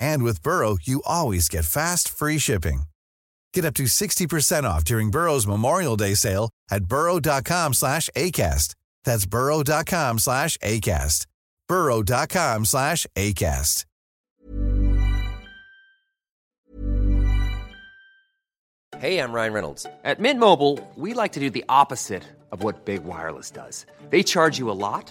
And with Burrow, you always get fast, free shipping. Get up to 60% off during Burrow's Memorial Day sale at burrow.com slash ACAST. That's burrow.com slash ACAST. burrow.com slash ACAST. Hey, I'm Ryan Reynolds. At Mint Mobile, we like to do the opposite of what Big Wireless does. They charge you a lot,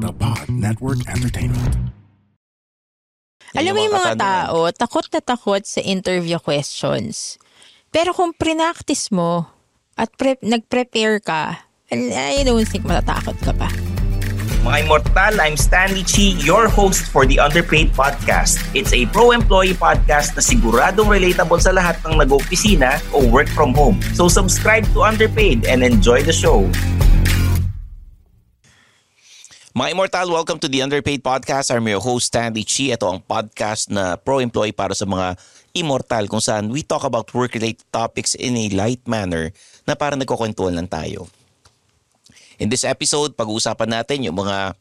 The Pod Network Entertainment. Alam mo yung mga tao, takot na takot sa interview questions. Pero kung pre-practice mo at pre- nag-prepare ka, I don't think matatakot ka pa. Mga Immortal, I'm Stanley Chi, your host for the Underpaid Podcast. It's a pro-employee podcast na siguradong relatable sa lahat ng nag-opisina o work from home. So subscribe to Underpaid and enjoy the show. Mga Immortal, welcome to the Underpaid Podcast. I'm your host, Stanley Chi. Ito ang podcast na pro-employee para sa mga immortal kung saan we talk about work-related topics in a light manner na parang nagkukwentuhan lang tayo. In this episode, pag-uusapan natin yung mga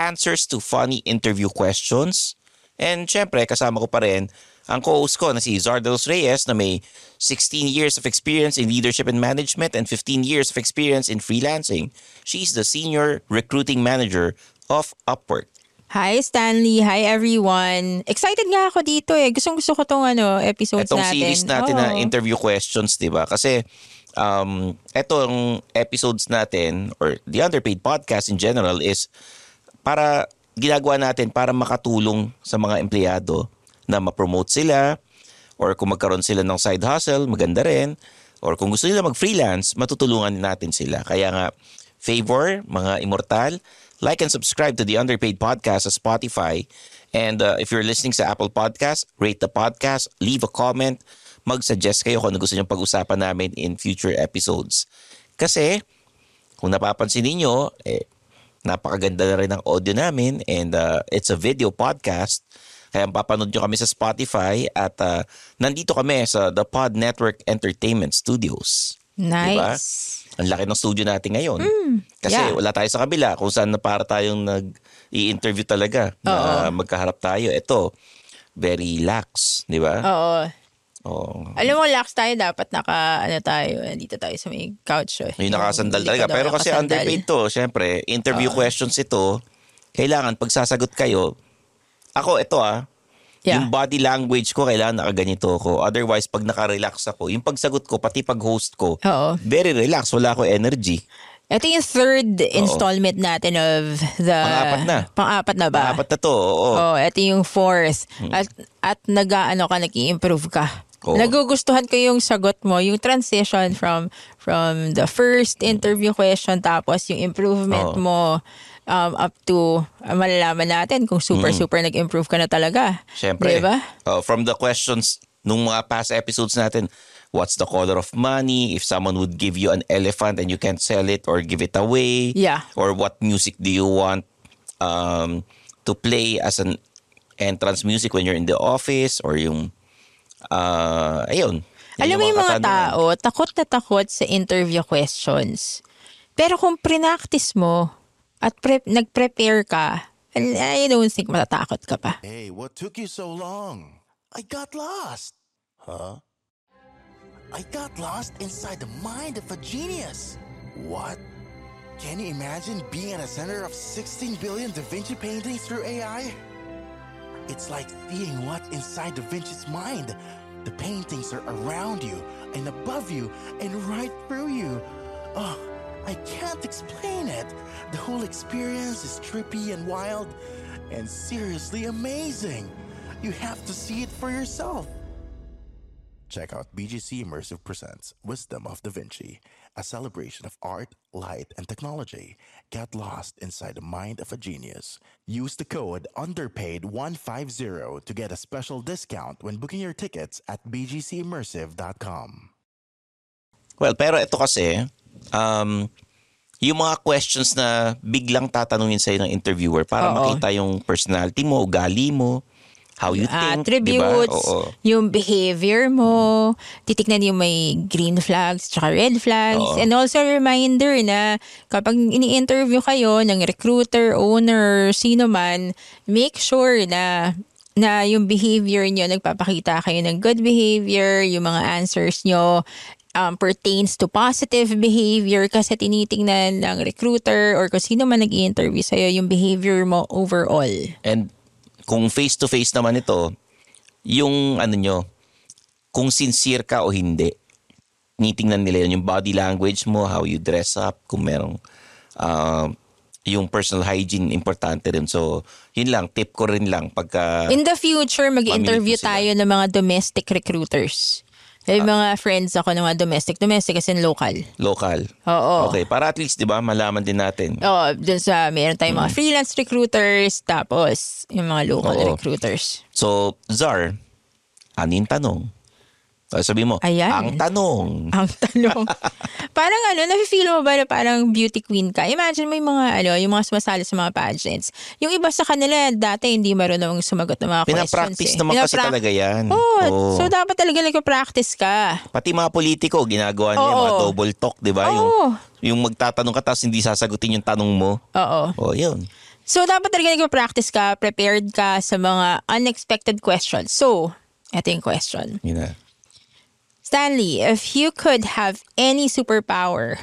answers to funny interview questions. And syempre, kasama ko pa rin ang co-host ko na si Zardos Reyes na may 16 years of experience in leadership and management and 15 years of experience in freelancing. She's the senior recruiting manager of Upwork. Hi Stanley, hi everyone. Excited nga ako dito eh. Gustong gusto ko tong ano, episodes Itong natin. series natin Oo. na interview questions, di ba? Kasi um, etong episodes natin or the underpaid podcast in general is para ginagawa natin para makatulong sa mga empleyado na ma-promote sila or kung magkaroon sila ng side hustle, maganda rin. Or kung gusto nila mag-freelance, matutulungan natin sila. Kaya nga, favor, mga immortal, like and subscribe to the Underpaid Podcast sa Spotify. And uh, if you're listening sa Apple Podcast, rate the podcast, leave a comment, mag-suggest kayo kung ano gusto nyo pag-usapan namin in future episodes. Kasi, kung napapansin ninyo, eh, napakaganda na rin ang audio namin and uh, it's a video podcast. Kaya papanood nyo kami sa Spotify at uh, nandito kami sa The Pod Network Entertainment Studios. Nice. Diba? Ang laki ng studio natin ngayon. Mm, Kasi yeah. wala tayo sa kabila kung saan na para tayong nag-i-interview talaga na magkaharap tayo. Ito, very lax, di ba? Oo. Oo. Alam mo, lax tayo, dapat naka, ano tayo, dito tayo sa may couch. Eh. Yung nakasandal talaga. Pero kasi nakasandal. underpaid to, syempre, interview questions ito, kailangan pag sasagot kayo, ako, ito ah, Yeah. yung body language ko, kailangan nakaganito ako. Otherwise, pag nakarelax ako, yung pagsagot ko, pati pag-host ko, Oo. very relax, wala ako energy. Ito yung third installment natin of the... Pang-apat na. Pang-apat na ba? Apat na to, oo. Oh, ito yung fourth. At, at nag-ano ka, nag-improve ka. Oo. Nagugustuhan ko yung sagot mo, yung transition from from the first interview question tapos yung improvement Oo. mo um, up to uh, malalaman natin kung super super nag-improve ka na talaga. Siyempre. Diba? Oh, from the questions nung mga past episodes natin, what's the color of money? If someone would give you an elephant and you can't sell it or give it away? Yeah. Or what music do you want um, to play as an entrance music when you're in the office? Or yung, uh, ayun. Yun Alam mo yung mga tao, takot na takot sa interview questions. Pero kung pre-practice mo at pre- nag-prepare ka, I eh, don't think matatakot ka pa. Hey, what took you so long? I got lost. Huh? I got lost inside the mind of a genius. What? Can you imagine being at the center of 16 billion Da Vinci paintings through AI? It's like seeing what inside Da Vinci's mind. The paintings are around you and above you and right through you. Oh, I can't explain it. The whole experience is trippy and wild and seriously amazing. You have to see it for yourself. Check out BGC Immersive Presents Wisdom of Da Vinci, a celebration of art, light, and technology. Get lost inside the mind of a genius. Use the code UNDERPAID150 to get a special discount when booking your tickets at bgcimmersive.com. Well, pero ito kasi, um, yung mga questions na biglang tatanungin sa'yo ng interviewer para Oo. makita yung personality mo, ugali mo, how you think, attributes, di ba? Oo. yung behavior mo, titignan yung may green flags tsaka red flags. Oo. And also reminder na kapag ini-interview kayo ng recruiter, owner, sino man, make sure na na yung behavior nyo, nagpapakita kayo ng good behavior, yung mga answers nyo um, pertains to positive behavior kasi tinitingnan ng recruiter or kung sino man nag-i-interview sa'yo yung behavior mo overall. And kung face-to-face naman ito, yung ano nyo, kung sincere ka o hindi, tinitingnan nila yun, yung body language mo, how you dress up, kung merong uh, yung personal hygiene, importante rin. So, yun lang, tip ko rin lang pagka... In the future, mag-interview tayo ng mga domestic recruiters. May mga friends ako ng mga domestic. Domestic as in local. local. Oo. Okay, para at least, di ba, malaman din natin. Oo, dun sa, meron tayong mga freelance recruiters, tapos yung mga local Mm. Oo. recruiters. So, Zar, ano yung tanong? Ah, Sabi mo, Ayan. ang tanong. Ang tanong. parang ano, nafe-feel mo ba na parang beauty queen ka? Imagine mo yung mga, ano, yung mga sumasali sa mga pageants. Yung iba sa kanila, dati hindi marunong sumagot ng mga Pinapractice questions. eh. naman kasi Pinaprac- talaga yan. Oo, Oo. so dapat talaga nagpa-practice ka. Pati mga politiko, ginagawa nila yung mga Oo. double talk, di ba? Yung, Oo. yung magtatanong ka tapos hindi sasagutin yung tanong mo. Oo. Oh, yun. So, dapat talaga nagpa-practice ka, prepared ka sa mga unexpected questions. So, eto yung question. Yun na. Stanley, if you could have any superpower,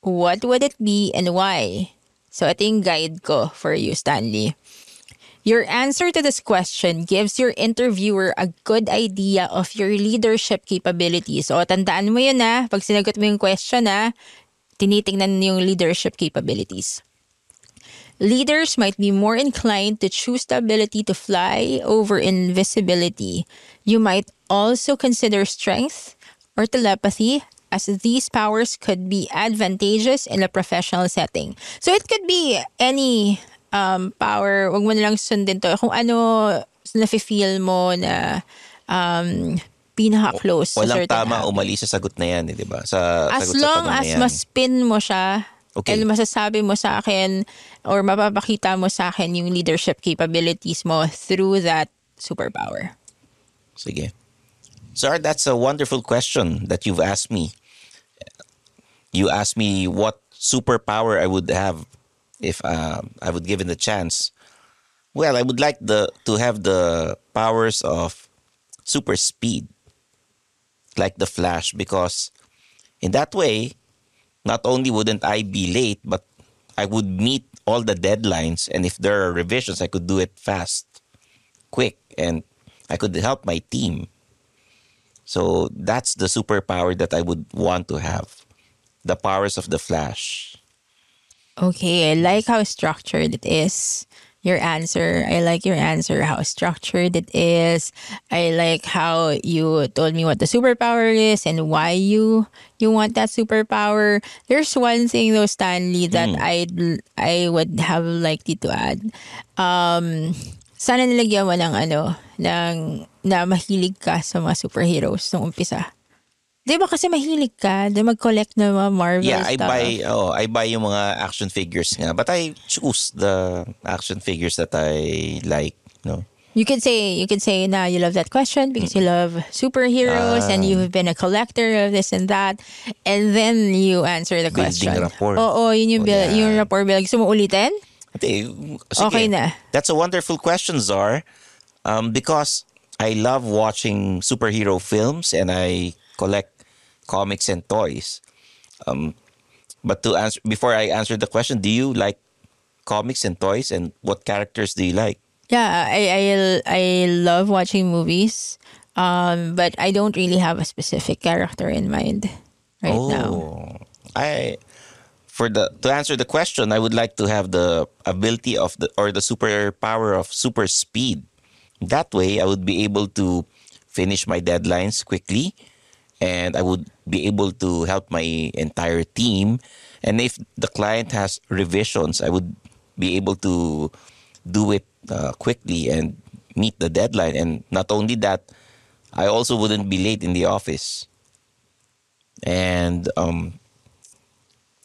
what would it be and why? So, ito yung guide ko for you, Stanley. Your answer to this question gives your interviewer a good idea of your leadership capabilities. So, tandaan mo yun na, pag sinagot mo yung question na, tinitingnan yung leadership capabilities. Leaders might be more inclined to choose the ability to fly over invisibility. You might also consider strength or telepathy as these powers could be advantageous in a professional setting. So it could be any um, power. Wag mo na lang sundin to. Kung ano nafe-feel mo na um, pinaka-close sa Walang certain tama o habit. mali sa sagot na yan, eh, di ba? Sa As sagot sa long na as yan. ma-spin mo siya Okay. and masasabi mo sa akin or mapapakita mo sa akin yung leadership capabilities mo through that superpower? Sige. Sir, that's a wonderful question that you've asked me. You asked me what superpower I would have if uh, I would given the chance. Well, I would like the to have the powers of super speed, like the Flash, because in that way, not only wouldn't I be late, but I would meet all the deadlines, and if there are revisions, I could do it fast, quick, and I could help my team. So that's the superpower that I would want to have. The powers of the Flash. Okay, I like how structured it is. Your answer. I like your answer, how structured it is. I like how you told me what the superpower is and why you you want that superpower. There's one thing though, Stanley, that Mm. I I would have liked to add. Um, sana nilagyan mo ng ano, ng na mahilig ka sa mga superheroes nung umpisa. Di ba kasi mahilig ka na mag-collect ng mga Marvel Yeah, I stuff? buy oh, I buy yung mga action figures nga, but I choose the action figures that I like, no. You could say you could say now you love that question because you love superheroes and Ah. you've been a collector of this and that, and then you answer the question. rapport. Oo, yun yung, Oh, yeah. yung rapport building. Gusto mo ulitin? Ate, sige. Okay na. That's a wonderful question, Czar. Um, because I love watching superhero films and I collect comics and toys. Um, but to answer before I answer the question, do you like comics and toys and what characters do you like? Yeah, I I I love watching movies, um, but I don't really have a specific character in mind right oh, now. I for the to answer the question, I would like to have the ability of the or the superpower of super speed. That way, I would be able to finish my deadlines quickly, and I would be able to help my entire team. And if the client has revisions, I would be able to do it uh, quickly and meet the deadline. And not only that, I also wouldn't be late in the office. And um,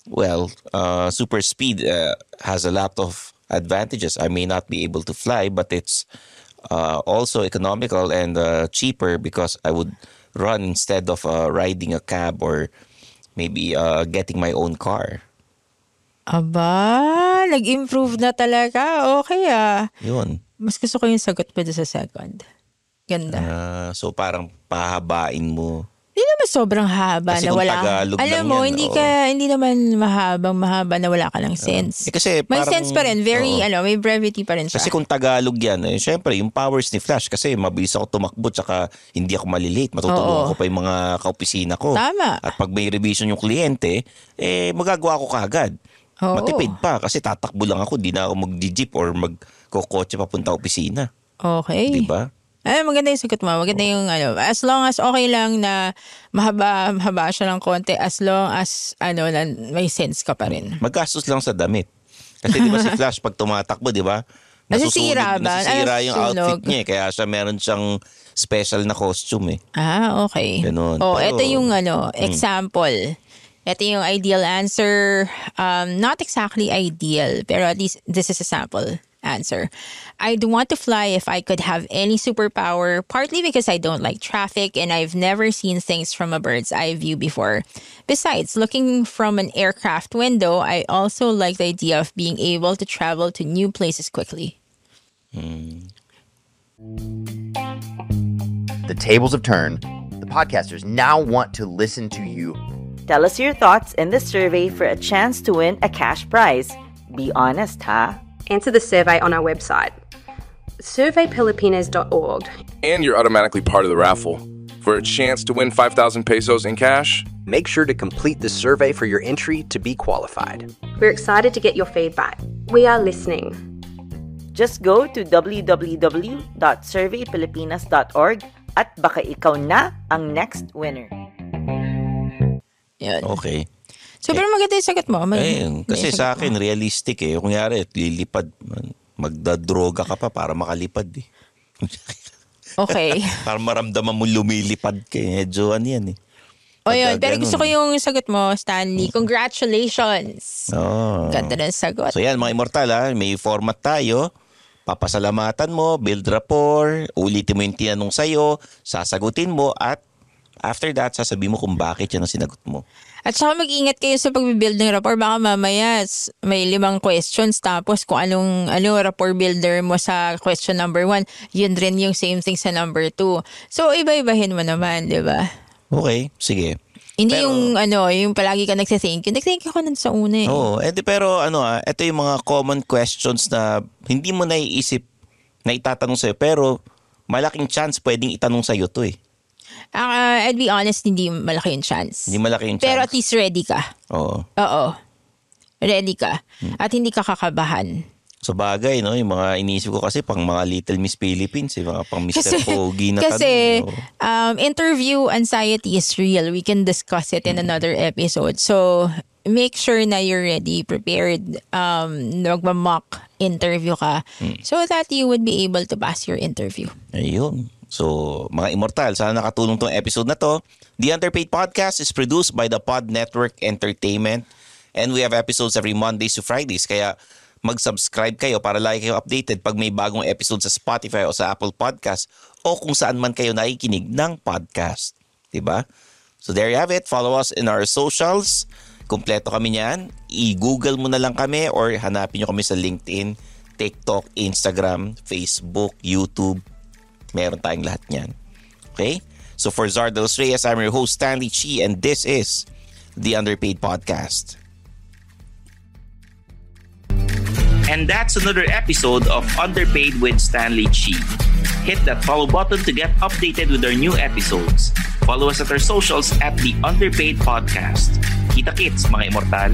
well, uh, super speed uh, has a lot of advantages. I may not be able to fly, but it's uh, also economical and uh, cheaper because I would run instead of uh, riding a cab or maybe uh, getting my own car. Aba, nag-improve na talaga. Okay ah. Yun. Mas gusto ko yung sagot doon sa second. Ganda. Ah, so parang pahabain mo. Sobrang haba Kasi na wala. Tagalog Alam mo, yan, hindi oo. ka hindi naman mahabang mahaba na wala ka ng sense. Eh, kasi may parang- sense pa rin, very oo. ano, may brevity pa rin siya. Kasi kung Tagalog yan, eh, syempre, yung powers ni Flash, kasi mabilis ako tumakbo, tsaka hindi ako malilate. Matutulungan Oo. ko pa yung mga kaopisina ko. Tama. At pag may revision yung kliyente, eh, magagawa ko kagad. Oo. Matipid pa, kasi tatakbo lang ako, di na ako mag-jeep or magkokotse papunta opisina. Okay. Di ba? Ay, maganda yung sagot mo. Maganda yung ano, as long as okay lang na mahaba, mahaba siya ng konti, as long as ano, na may sense ka pa rin. Magastos lang sa damit. Kasi di ba si Flash, pag tumatakbo, di ba? Nasisira Nasusunog- ba? Nasisira yung sunog? outfit niya, eh, kaya siya meron siyang special na costume eh. Ah, okay. Ganun. Oh, Pero- ito yung ano, Hmm. example. Ito yung ideal answer. Um, not exactly ideal, pero at least this is a sample answer. I'd want to fly if I could have any superpower, partly because I don't like traffic and I've never seen things from a bird's eye view before. Besides, looking from an aircraft window, I also like the idea of being able to travel to new places quickly. Hmm. The tables have turned. The podcasters now want to listen to you. Tell us your thoughts in the survey for a chance to win a cash prize. Be honest, huh? Answer the survey on our website, surveypilipinas.org. And you're automatically part of the raffle. For a chance to win 5,000 pesos in cash, Make sure to complete the survey for your entry to be qualified. We're excited to get your feedback. We are listening. Just go to www.surveypilipinas.org at baka ikaw na ang next winner. Yan. Okay. So, pero maganda yung sagot mo. Mag- Eh, kasi sa akin, realistic eh. Kunyari, lilipad, magdadroga ka pa para makalipad eh. mo. Okay. para maramdaman mo lumilipad ka eh. Medyo ano yan eh. O yun, pero gusto ko yung sagot mo, Stanley. Congratulations! Oh. Ganda ng sagot. So yan, mga immortal ha, may format tayo papasalamatan mo, build rapport, ulitin mo yung tinanong sa'yo, sasagutin mo, at after that, sasabihin mo kung bakit yan ang sinagot mo. At saka mag-ingat kayo sa pag-build ng rapport. Baka mamaya may limang questions tapos kung anong ano, rapport builder mo sa question number one, yun rin yung same thing sa number two. So, iba-ibahin mo naman, di ba? Okay, sige. Hindi Pero- yung ano, yung palagi ka nagsa-thank you. Nag-thank you ka nun sa una eh. Oo, edi pero ano ah, ito yung mga common questions na hindi mo naiisip na itatanong sa'yo, pero malaking chance pwedeng itanong sa'yo to eh. Ah, I'd be honest, hindi malaki yung chance. Hindi malaki yung chance. Pero at least ready ka. Oo. Oo. Ready ka. Hmm. At hindi ka kakabahan. Sa bagay, no? Yung mga iniisip ko kasi pang mga Little Miss Philippines, eh, mga pang Mr. Pogi na kasi tanong. Oo. um, interview anxiety is real. We can discuss it in another episode. So, make sure na you're ready, prepared, um, magmamock interview ka so that you would be able to pass your interview. Ayun. So, mga immortal, sana nakatulong tong episode na to. The Underpaid Podcast is produced by the Pod Network Entertainment and we have episodes every Mondays to Fridays. Kaya mag-subscribe kayo para lagi kayo updated pag may bagong episode sa Spotify o sa Apple Podcast o kung saan man kayo nakikinig ng podcast. ba? So there you have it. Follow us in our socials. Kompleto kami niyan. I-google mo na lang kami or hanapin nyo kami sa LinkedIn, TikTok, Instagram, Facebook, YouTube. Meron tayong lahat niyan. Okay? So for Zardos Reyes, I'm your host Stanley Chi and this is the Underpaid Podcast. And that's another episode of Underpaid with Stanley Chi. Hit that follow button to get updated with our new episodes. Follow us at our socials at the Underpaid Podcast. Kita kits, mga immortal.